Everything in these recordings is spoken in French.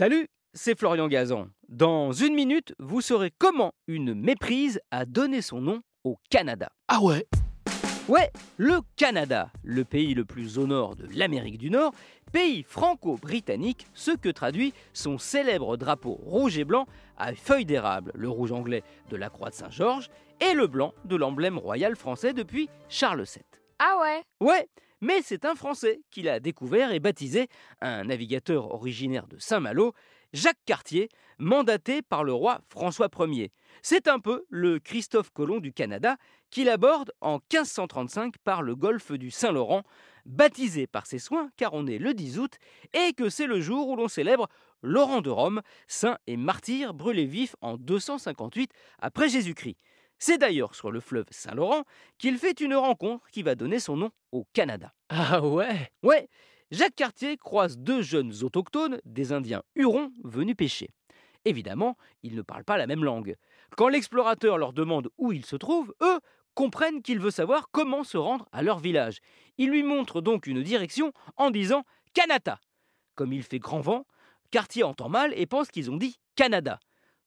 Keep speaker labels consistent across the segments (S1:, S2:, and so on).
S1: Salut, c'est Florian Gazan. Dans une minute, vous saurez comment une méprise a donné son nom au Canada.
S2: Ah ouais?
S1: Ouais, le Canada, le pays le plus au nord de l'Amérique du Nord, pays franco-britannique, ce que traduit son célèbre drapeau rouge et blanc à feuilles d'érable, le rouge anglais de la croix de Saint-Georges et le blanc de l'emblème royal français depuis Charles VII.
S3: Ah ouais?
S1: Ouais, mais c'est un Français qui l'a découvert et baptisé, un navigateur originaire de Saint-Malo, Jacques Cartier, mandaté par le roi François Ier. C'est un peu le Christophe Colomb du Canada qu'il aborde en 1535 par le golfe du Saint-Laurent, baptisé par ses soins car on est le 10 août et que c'est le jour où l'on célèbre Laurent de Rome, saint et martyr brûlé vif en 258 après Jésus-Christ. C'est d'ailleurs sur le fleuve Saint-Laurent qu'il fait une rencontre qui va donner son nom au Canada.
S2: Ah ouais?
S1: Ouais, Jacques Cartier croise deux jeunes autochtones, des Indiens Hurons, venus pêcher. Évidemment, ils ne parlent pas la même langue. Quand l'explorateur leur demande où ils se trouvent, eux comprennent qu'il veut savoir comment se rendre à leur village. Il lui montre donc une direction en disant Canada. Comme il fait grand vent, Cartier entend mal et pense qu'ils ont dit Canada.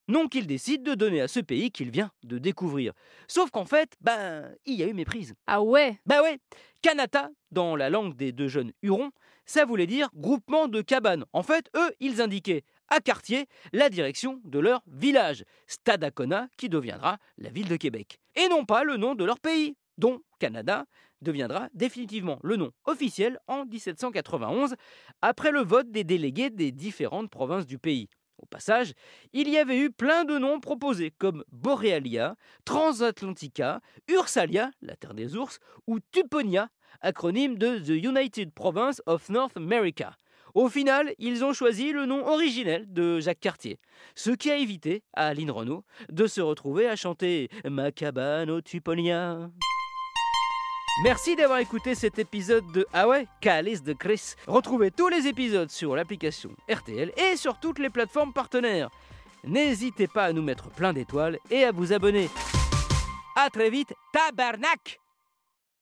S1: Nom qu'il décide de donner à ce pays qu'il vient de découvrir. Sauf qu'en fait, ben, il y a eu méprise.
S3: Ah ouais?
S1: Bah ouais, Kanata, dans la langue des deux jeunes Hurons, ça voulait dire groupement de cabanes. En fait, eux, ils indiquaient à Cartier la direction de leur village, Stadacona, qui deviendra la ville de Québec. Et non pas le nom de leur pays, dont Canada deviendra définitivement le nom officiel en 1791, après le vote des délégués des différentes provinces du pays. Au passage, il y avait eu plein de noms proposés comme Borealia, Transatlantica, Ursalia, la terre des ours, ou Tuponia, acronyme de The United Province of North America. Au final, ils ont choisi le nom originel de Jacques Cartier, ce qui a évité à Aline Renault de se retrouver à chanter Ma cabane au Tuponia. Merci d'avoir écouté cet épisode de Ah ouais, Calice de Chris. Retrouvez tous les épisodes sur l'application RTL et sur toutes les plateformes partenaires. N'hésitez pas à nous mettre plein d'étoiles et à vous abonner. A très vite, tabarnak